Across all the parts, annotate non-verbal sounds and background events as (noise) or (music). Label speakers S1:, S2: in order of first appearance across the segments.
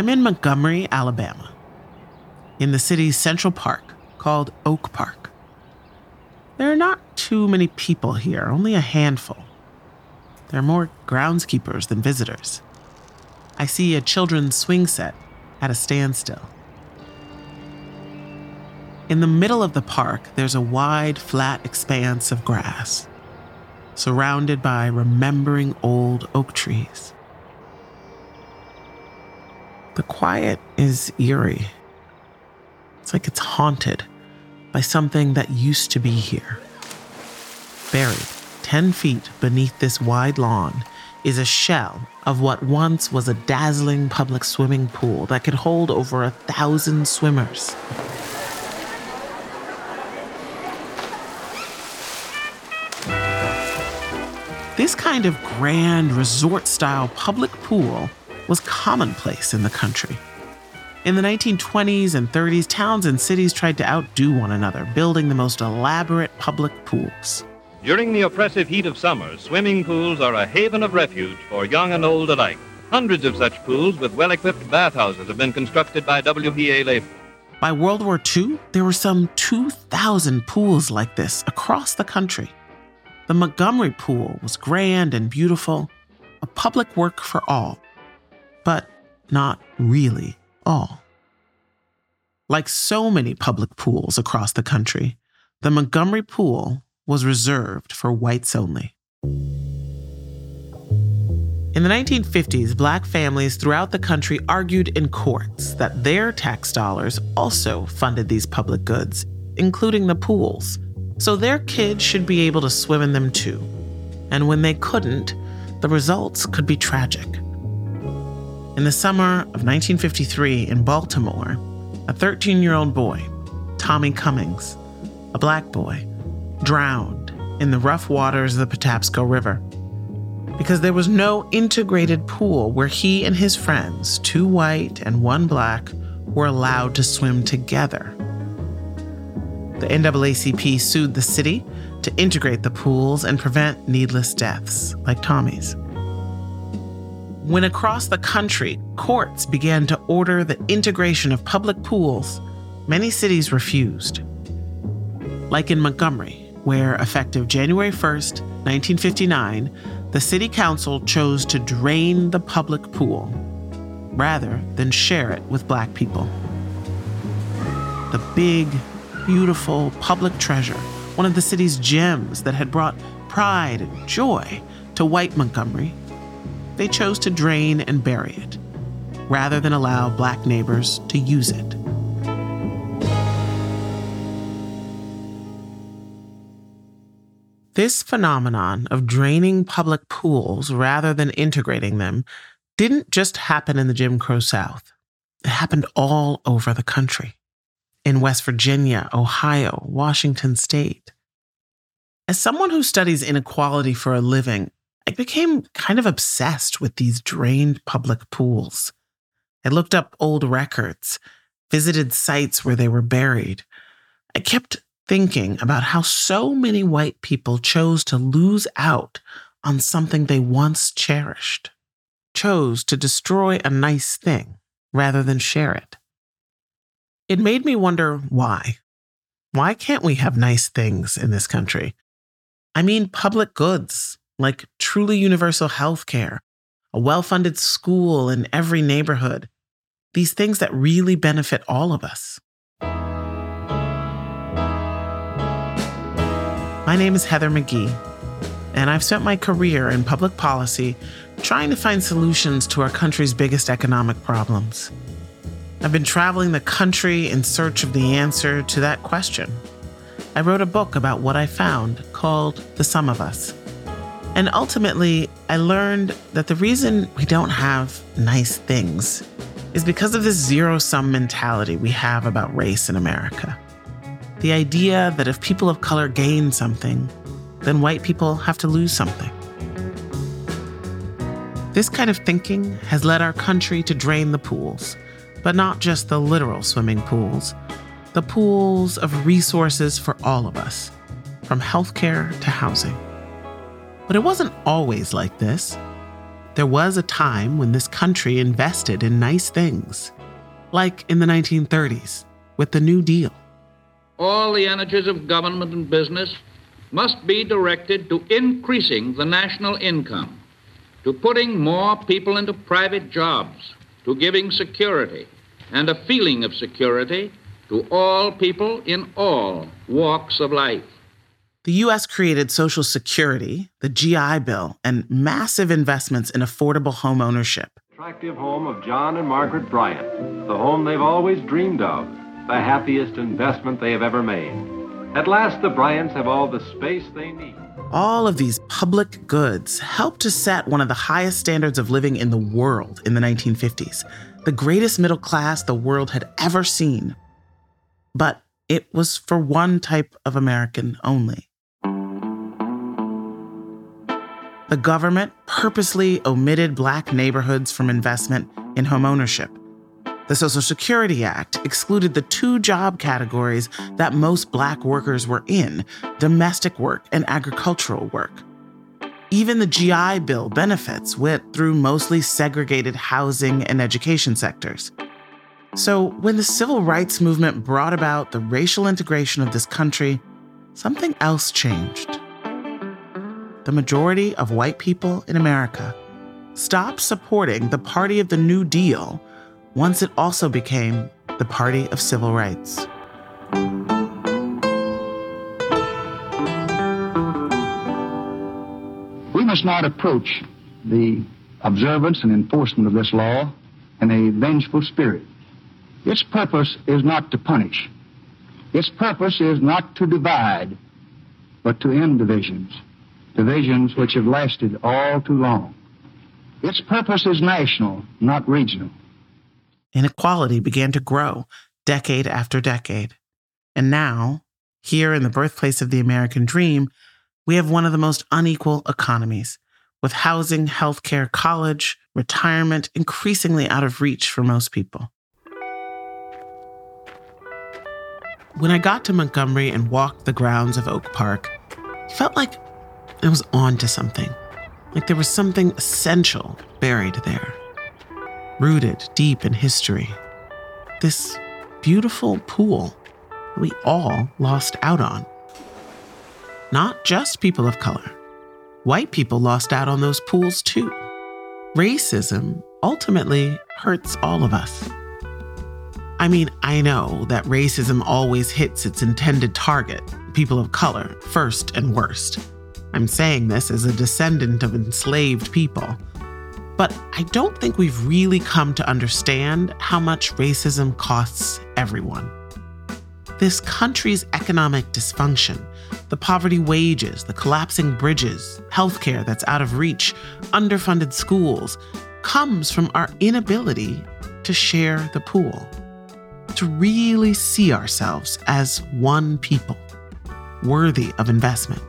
S1: I'm in Montgomery, Alabama, in the city's central park called Oak Park. There are not too many people here, only a handful. There are more groundskeepers than visitors. I see a children's swing set at a standstill. In the middle of the park, there's a wide, flat expanse of grass, surrounded by remembering old oak trees. The quiet is eerie. It's like it's haunted by something that used to be here. Buried 10 feet beneath this wide lawn is a shell of what once was a dazzling public swimming pool that could hold over a thousand swimmers. This kind of grand resort style public pool was commonplace in the country. In the 1920s and 30s, towns and cities tried to outdo one another, building the most elaborate public pools.
S2: During the oppressive heat of summer, swimming pools are a haven of refuge for young and old alike. Hundreds of such pools with well equipped bathhouses have been constructed by WPA labor.
S1: By World War II, there were some 2,000 pools like this across the country. The Montgomery Pool was grand and beautiful, a public work for all, but not really all. Like so many public pools across the country, the Montgomery Pool was reserved for whites only. In the 1950s, black families throughout the country argued in courts that their tax dollars also funded these public goods, including the pools so their kids should be able to swim in them too. And when they couldn't, the results could be tragic. In the summer of 1953 in Baltimore, a 13 year old boy, Tommy Cummings, a black boy, drowned in the rough waters of the Patapsco River because there was no integrated pool where he and his friends, two white and one black, were allowed to swim together. The NAACP sued the city to integrate the pools and prevent needless deaths like Tommy's. When across the country, courts began to order the integration of public pools, many cities refused. Like in Montgomery, where effective January 1st, 1959, the city council chose to drain the public pool rather than share it with black people. The big, beautiful public treasure, one of the city's gems that had brought pride and joy to white Montgomery, they chose to drain and bury it, rather than allow black neighbors to use it. This phenomenon of draining public pools rather than integrating them didn't just happen in the Jim Crow South. It happened all over the country in West Virginia, Ohio, Washington State. As someone who studies inequality for a living, I became kind of obsessed with these drained public pools. I looked up old records, visited sites where they were buried. I kept thinking about how so many white people chose to lose out on something they once cherished, chose to destroy a nice thing rather than share it. It made me wonder why. Why can't we have nice things in this country? I mean, public goods like truly universal health care, a well funded school in every neighborhood, these things that really benefit all of us. My name is Heather McGhee, and I've spent my career in public policy trying to find solutions to our country's biggest economic problems. I've been traveling the country in search of the answer to that question. I wrote a book about what I found called The Sum of Us. And ultimately, I learned that the reason we don't have nice things is because of this zero sum mentality we have about race in America. The idea that if people of color gain something, then white people have to lose something. This kind of thinking has led our country to drain the pools but not just the literal swimming pools, the pools of resources for all of us, from healthcare to housing. But it wasn't always like this. there was a time when this country invested in nice things, like in the 1930s with the New Deal.
S3: All the energies of government and business must be directed to increasing the national income, to putting more people into private jobs, to giving security and a feeling of security to all people in all walks of life.
S1: The U.S. created Social Security, the GI Bill, and massive investments in affordable home ownership.
S4: Attractive home of John and Margaret Bryant, the home they've always dreamed of, the happiest investment they have ever made. At last, the Bryants have all the space they need.
S1: All of these public goods helped to set one of the highest standards of living in the world in the 1950s, the greatest middle class the world had ever seen. But it was for one type of American only. The government purposely omitted black neighborhoods from investment in homeownership. The Social Security Act excluded the two job categories that most black workers were in domestic work and agricultural work. Even the GI Bill benefits went through mostly segregated housing and education sectors. So, when the civil rights movement brought about the racial integration of this country, something else changed the majority of white people in America stopped supporting the Party of the New Deal once it also became the Party of Civil Rights.
S5: We must not approach the observance and enforcement of this law in a vengeful spirit. Its purpose is not to punish. Its purpose is not to divide, but to end divisions divisions which have lasted all too long. Its purpose is national, not regional.
S1: Inequality began to grow decade after decade. And now, here in the birthplace of the American dream, we have one of the most unequal economies, with housing, healthcare, college, retirement increasingly out of reach for most people. When I got to Montgomery and walked the grounds of Oak Park, it felt like I was on to something. Like there was something essential buried there, rooted deep in history. This beautiful pool we all lost out on. Not just people of color. White people lost out on those pools too. Racism ultimately hurts all of us. I mean, I know that racism always hits its intended target, people of color, first and worst. I'm saying this as a descendant of enslaved people. But I don't think we've really come to understand how much racism costs everyone. This country's economic dysfunction, the poverty wages, the collapsing bridges, healthcare that's out of reach, underfunded schools, comes from our inability to share the pool, to really see ourselves as one people, worthy of investment.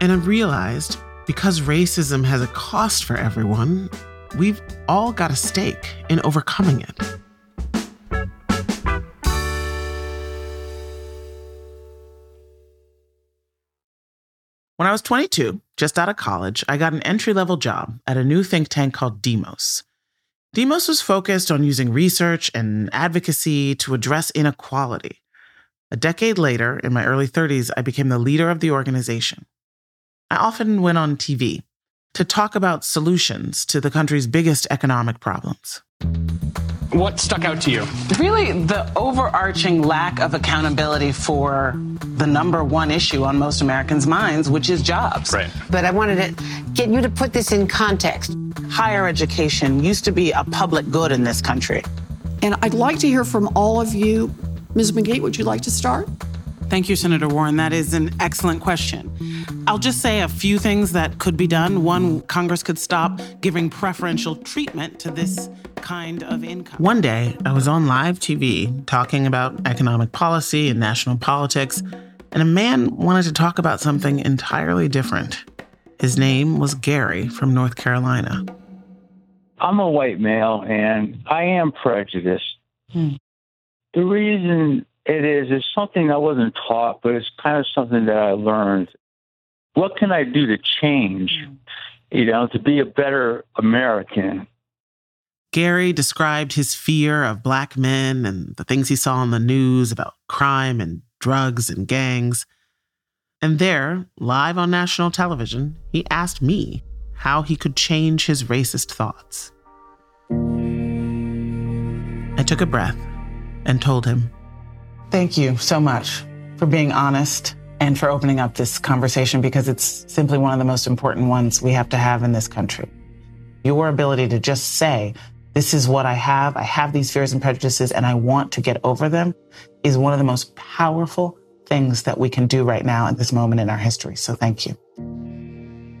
S1: And I've realized because racism has a cost for everyone, we've all got a stake in overcoming it. When I was 22, just out of college, I got an entry level job at a new think tank called Demos. Demos was focused on using research and advocacy to address inequality. A decade later, in my early 30s, I became the leader of the organization. I often went on TV to talk about solutions to the country's biggest economic problems.
S6: What stuck out to you?
S7: Really, the overarching lack of accountability for the number one issue on most Americans' minds, which is jobs.
S6: Right.
S8: But I wanted to get you to put this in context.
S7: Higher education used to be a public good in this country.
S9: And I'd like to hear from all of you. Ms. McGhee, would you like to start?
S10: Thank you, Senator Warren. That is an excellent question. I'll just say a few things that could be done. One, Congress could stop giving preferential treatment to this kind of income.
S1: One day, I was on live TV talking about economic policy and national politics, and a man wanted to talk about something entirely different. His name was Gary from North Carolina.
S11: I'm a white male and I am prejudiced. Hmm. The reason it is. It's something I wasn't taught, but it's kind of something that I learned. What can I do to change? Mm. you know, to be a better American.
S1: Gary described his fear of black men and the things he saw on the news about crime and drugs and gangs. And there, live on national television, he asked me how he could change his racist thoughts. I took a breath and told him,
S7: Thank you so much for being honest and for opening up this conversation because it's simply one of the most important ones we have to have in this country. Your ability to just say, this is what I have. I have these fears and prejudices and I want to get over them is one of the most powerful things that we can do right now at this moment in our history. So thank you.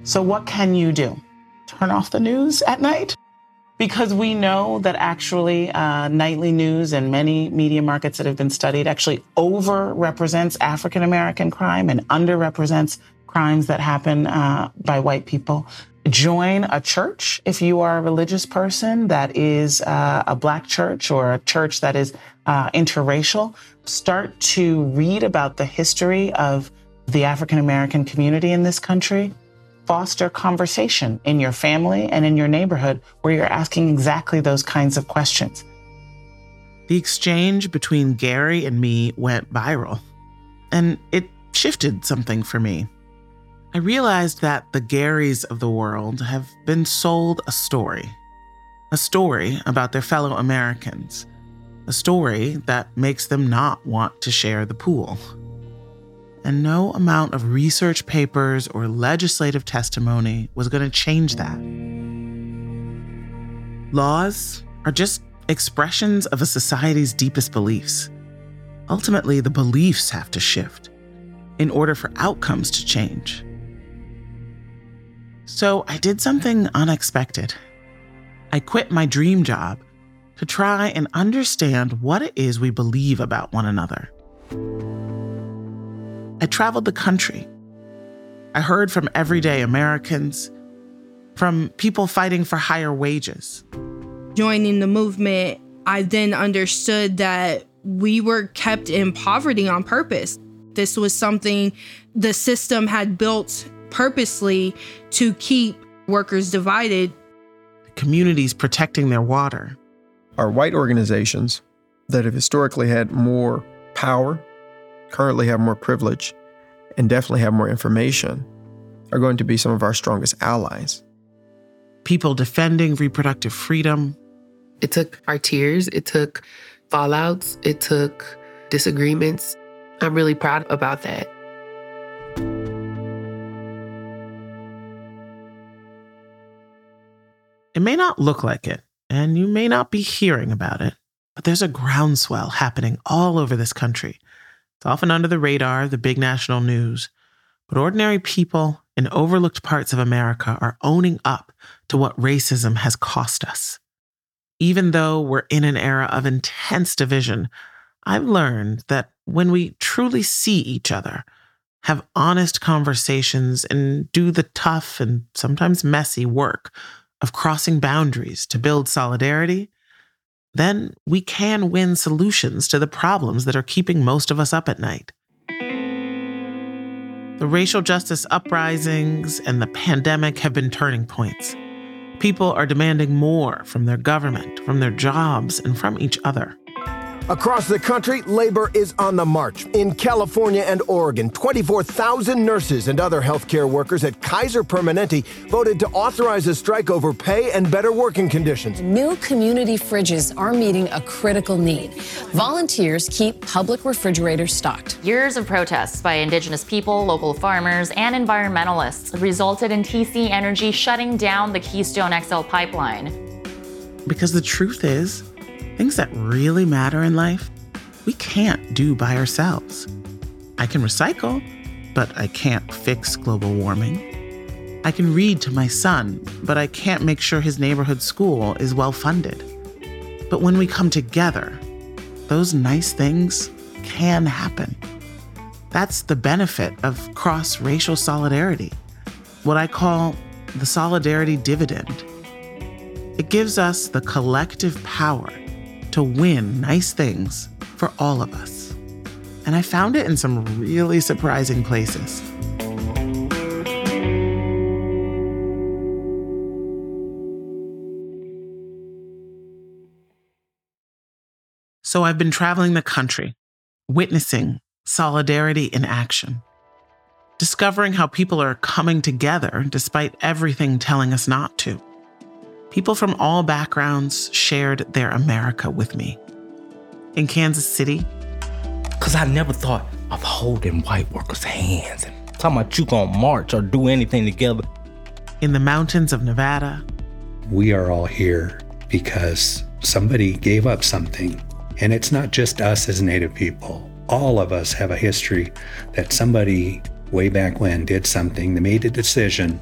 S7: So what can you do? Turn off the news at night? Because we know that actually uh, nightly news and many media markets that have been studied actually overrepresents African American crime and underrepresents crimes that happen uh, by white people. Join a church if you are a religious person that is uh, a black church or a church that is uh, interracial. Start to read about the history of the African American community in this country foster conversation in your family and in your neighborhood where you're asking exactly those kinds of questions.
S1: The exchange between Gary and me went viral, and it shifted something for me. I realized that the Garys of the world have been sold a story, a story about their fellow Americans, a story that makes them not want to share the pool and no amount of research papers or legislative testimony was going to change that. Laws are just expressions of a society's deepest beliefs. Ultimately, the beliefs have to shift in order for outcomes to change. So I did something unexpected. I quit my dream job to try and understand what it is we believe about one another. I traveled the country. I heard from everyday Americans, from people fighting for higher wages.
S12: Joining the movement, I then understood that we were kept in poverty on purpose. This was something the system had built purposely to keep workers divided.
S1: Communities protecting their water.
S13: Our white organizations that have historically had more power currently have more privilege and definitely have more information are going to be some of our strongest allies.
S1: People defending reproductive freedom.
S14: It took our tears, it took fallouts, it took disagreements. I'm really proud about that.
S1: It may not look like it, and you may not be hearing about it, but there's a groundswell happening all over this country it's often under the radar the big national news, but ordinary people in overlooked parts of America are owning up to what racism has cost us. Even though we're in an era of intense division, I've learned that when we truly see each other, have honest conversations, and do the tough and sometimes messy work of crossing boundaries to build solidarity, then we can win solutions to the problems that are keeping most of us up at night. The racial justice uprisings and the pandemic have been turning points. People are demanding more from their government, from their jobs, and from each other.
S15: Across the country, labor is on the march. In California and Oregon, 24,000 nurses and other healthcare workers at Kaiser Permanente voted to authorize a strike over pay and better working conditions.
S16: New community fridges are meeting a critical need. Volunteers keep public refrigerators stocked.
S17: Years of protests by indigenous people, local farmers, and environmentalists resulted in TC Energy shutting down the Keystone XL pipeline.
S1: Because the truth is, things that really matter in life, we can't do by ourselves. I can recycle, but I can't fix global warming. I can read to my son, but I can't make sure his neighborhood school is well funded. But when we come together, those nice things can happen. That's the benefit of cross racial solidarity, what I call the solidarity dividend. It gives us the collective power to win nice things for all of us. And I found it in some really surprising places. So I've been traveling the country, witnessing solidarity in action, discovering how people are coming together despite everything telling us not to. People from all backgrounds shared their America with me. In Kansas City,
S18: because I never thought of holding white workers' hands and talking about you gonna march or do anything together.
S1: In the mountains of Nevada,
S19: we are all here because somebody gave up something. And it's not just us as Native people. All of us have a history that somebody way back when did something, they made a decision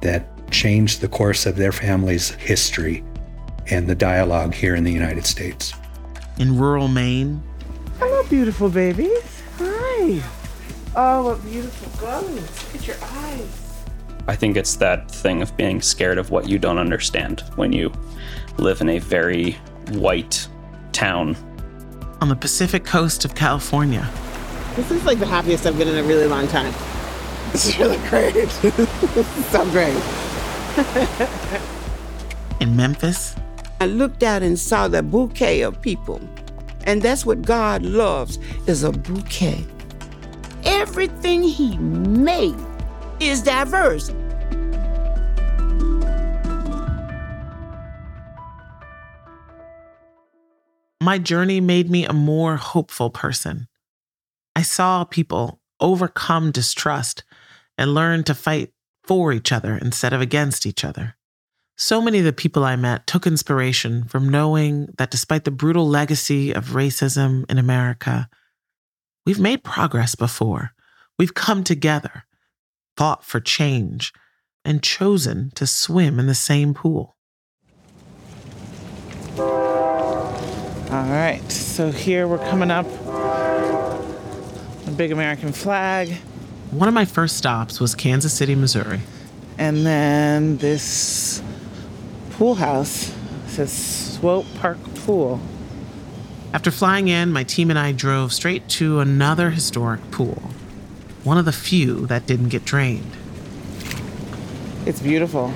S19: that changed the course of their family's history and the dialogue here in the United States.
S1: In rural Maine,
S10: Hello, beautiful babies. Hi. Oh, what beautiful gums. Look at your eyes.
S6: I think it's that thing of being scared of what you don't understand when you live in a very white town.
S1: On the Pacific coast of California.
S10: This is like the happiest I've been in a really long time. This is really great. (laughs) this is so great. (laughs)
S1: in Memphis,
S20: I looked out and saw the bouquet of people. And that's what God loves is a bouquet. Everything he made is diverse.
S1: My journey made me a more hopeful person. I saw people overcome distrust and learn to fight for each other instead of against each other. So many of the people I met took inspiration from knowing that despite the brutal legacy of racism in America, we've made progress before. We've come together, fought for change, and chosen to swim in the same pool.
S10: All right, so here we're coming up. A big American flag.
S1: One of my first stops was Kansas City, Missouri.
S10: And then this pool house it says Swope Park Pool.
S1: After flying in, my team and I drove straight to another historic pool, one of the few that didn't get drained.
S10: It's beautiful.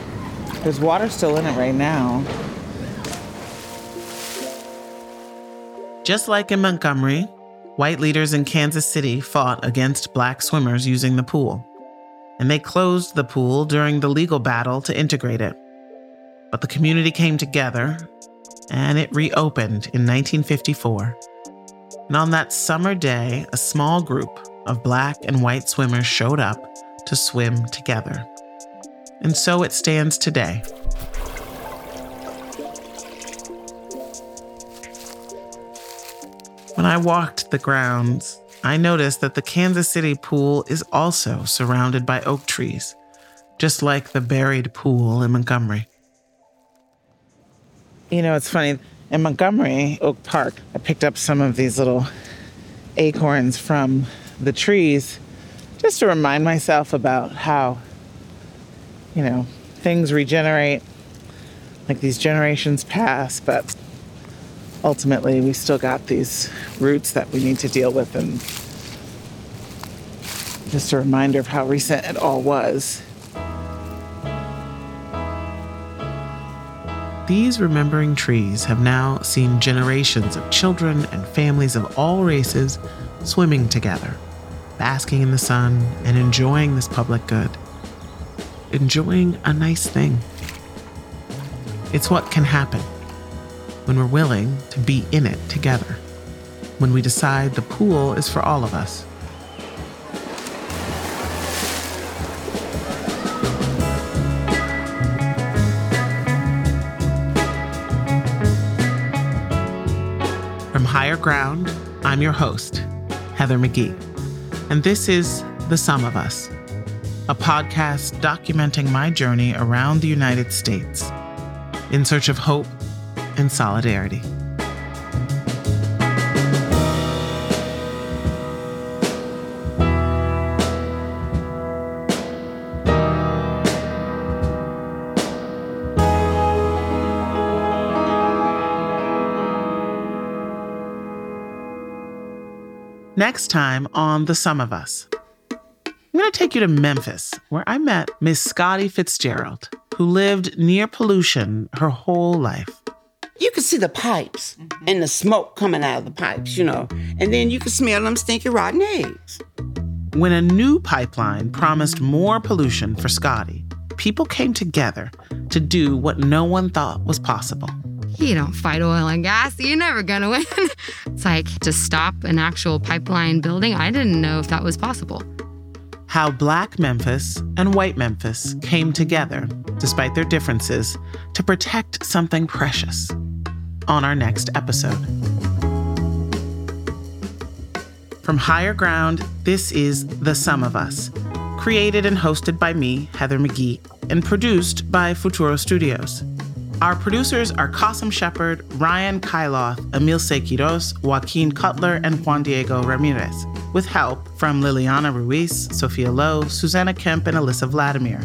S10: There's water still in it right now.
S1: Just like in Montgomery, white leaders in Kansas City fought against black swimmers using the pool. And they closed the pool during the legal battle to integrate it. But the community came together and it reopened in 1954. And on that summer day, a small group of black and white swimmers showed up to swim together. And so it stands today. When I walked the grounds, I noticed that the Kansas City pool is also surrounded by oak trees, just like the buried pool in Montgomery.
S10: You know, it's funny. In Montgomery, Oak Park, I picked up some of these little acorns from the trees just to remind myself about how, you know, things regenerate, like these generations pass, but ultimately we still got these roots that we need to deal with and just a reminder of how recent it all was.
S1: These remembering trees have now seen generations of children and families of all races swimming together, basking in the sun, and enjoying this public good. Enjoying a nice thing. It's what can happen when we're willing to be in it together, when we decide the pool is for all of us. From Higher Ground, I'm your host, Heather McGhee, and this is The Sum of Us, a podcast documenting my journey around the United States in search of hope and solidarity. Next time on The Sum of Us, I'm going to take you to Memphis, where I met Miss Scotty Fitzgerald, who lived near pollution her whole life.
S20: You could see the pipes mm-hmm. and the smoke coming out of the pipes, you know, and then you could smell them stinky rotten eggs.
S1: When a new pipeline promised more pollution for Scotty, people came together to do what no one thought was possible.
S21: You don't fight oil and gas, you're never gonna win. (laughs) it's like to stop an actual pipeline building. I didn't know if that was possible.
S1: How Black Memphis and White Memphis came together, despite their differences, to protect something precious. On our next episode. From Higher Ground, this is The Sum of Us, created and hosted by me, Heather McGhee, and produced by Futuro Studios. Our producers are Cassim Shepard, Ryan Kailath, Emilce Quiroz, Joaquin Cotler, and Juan Diego Ramirez, with help from Liliana Ruiz, Sophia Lo, Susanna Kemp, and Alissa Vladimir.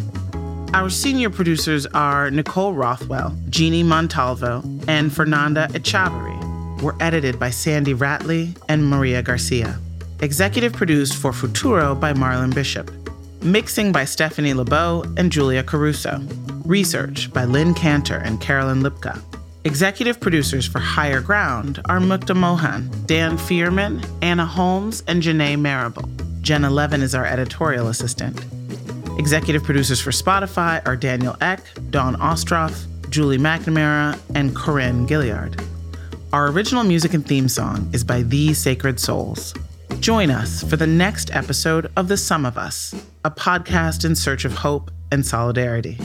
S1: Our senior producers are Nicole Rothwell, Jeanne Montalvo, and Fernanda Echavarri. We're edited by Sandy Rattley and Maria Garcia. Executive produced for Futuro by Marlon Bishop. Mixing by Stephanie Lebow and Julia Caruso. Research by Lynn Kanter and Carolyn Lipka. Executive producers for Higher Ground are Mukta Mohan, Dan Fierman, Anna Holmes, and Janae Marable. Jenna Levin is our editorial assistant. Executive producers for Spotify are Daniel Ek, Dawn Ostroff, Julie McNamara, and Corinne Gilliard. Our original music and theme song is by Thee Sacred Souls. Join us for the next episode of The Sum of Us, a podcast in search of hope and solidarity.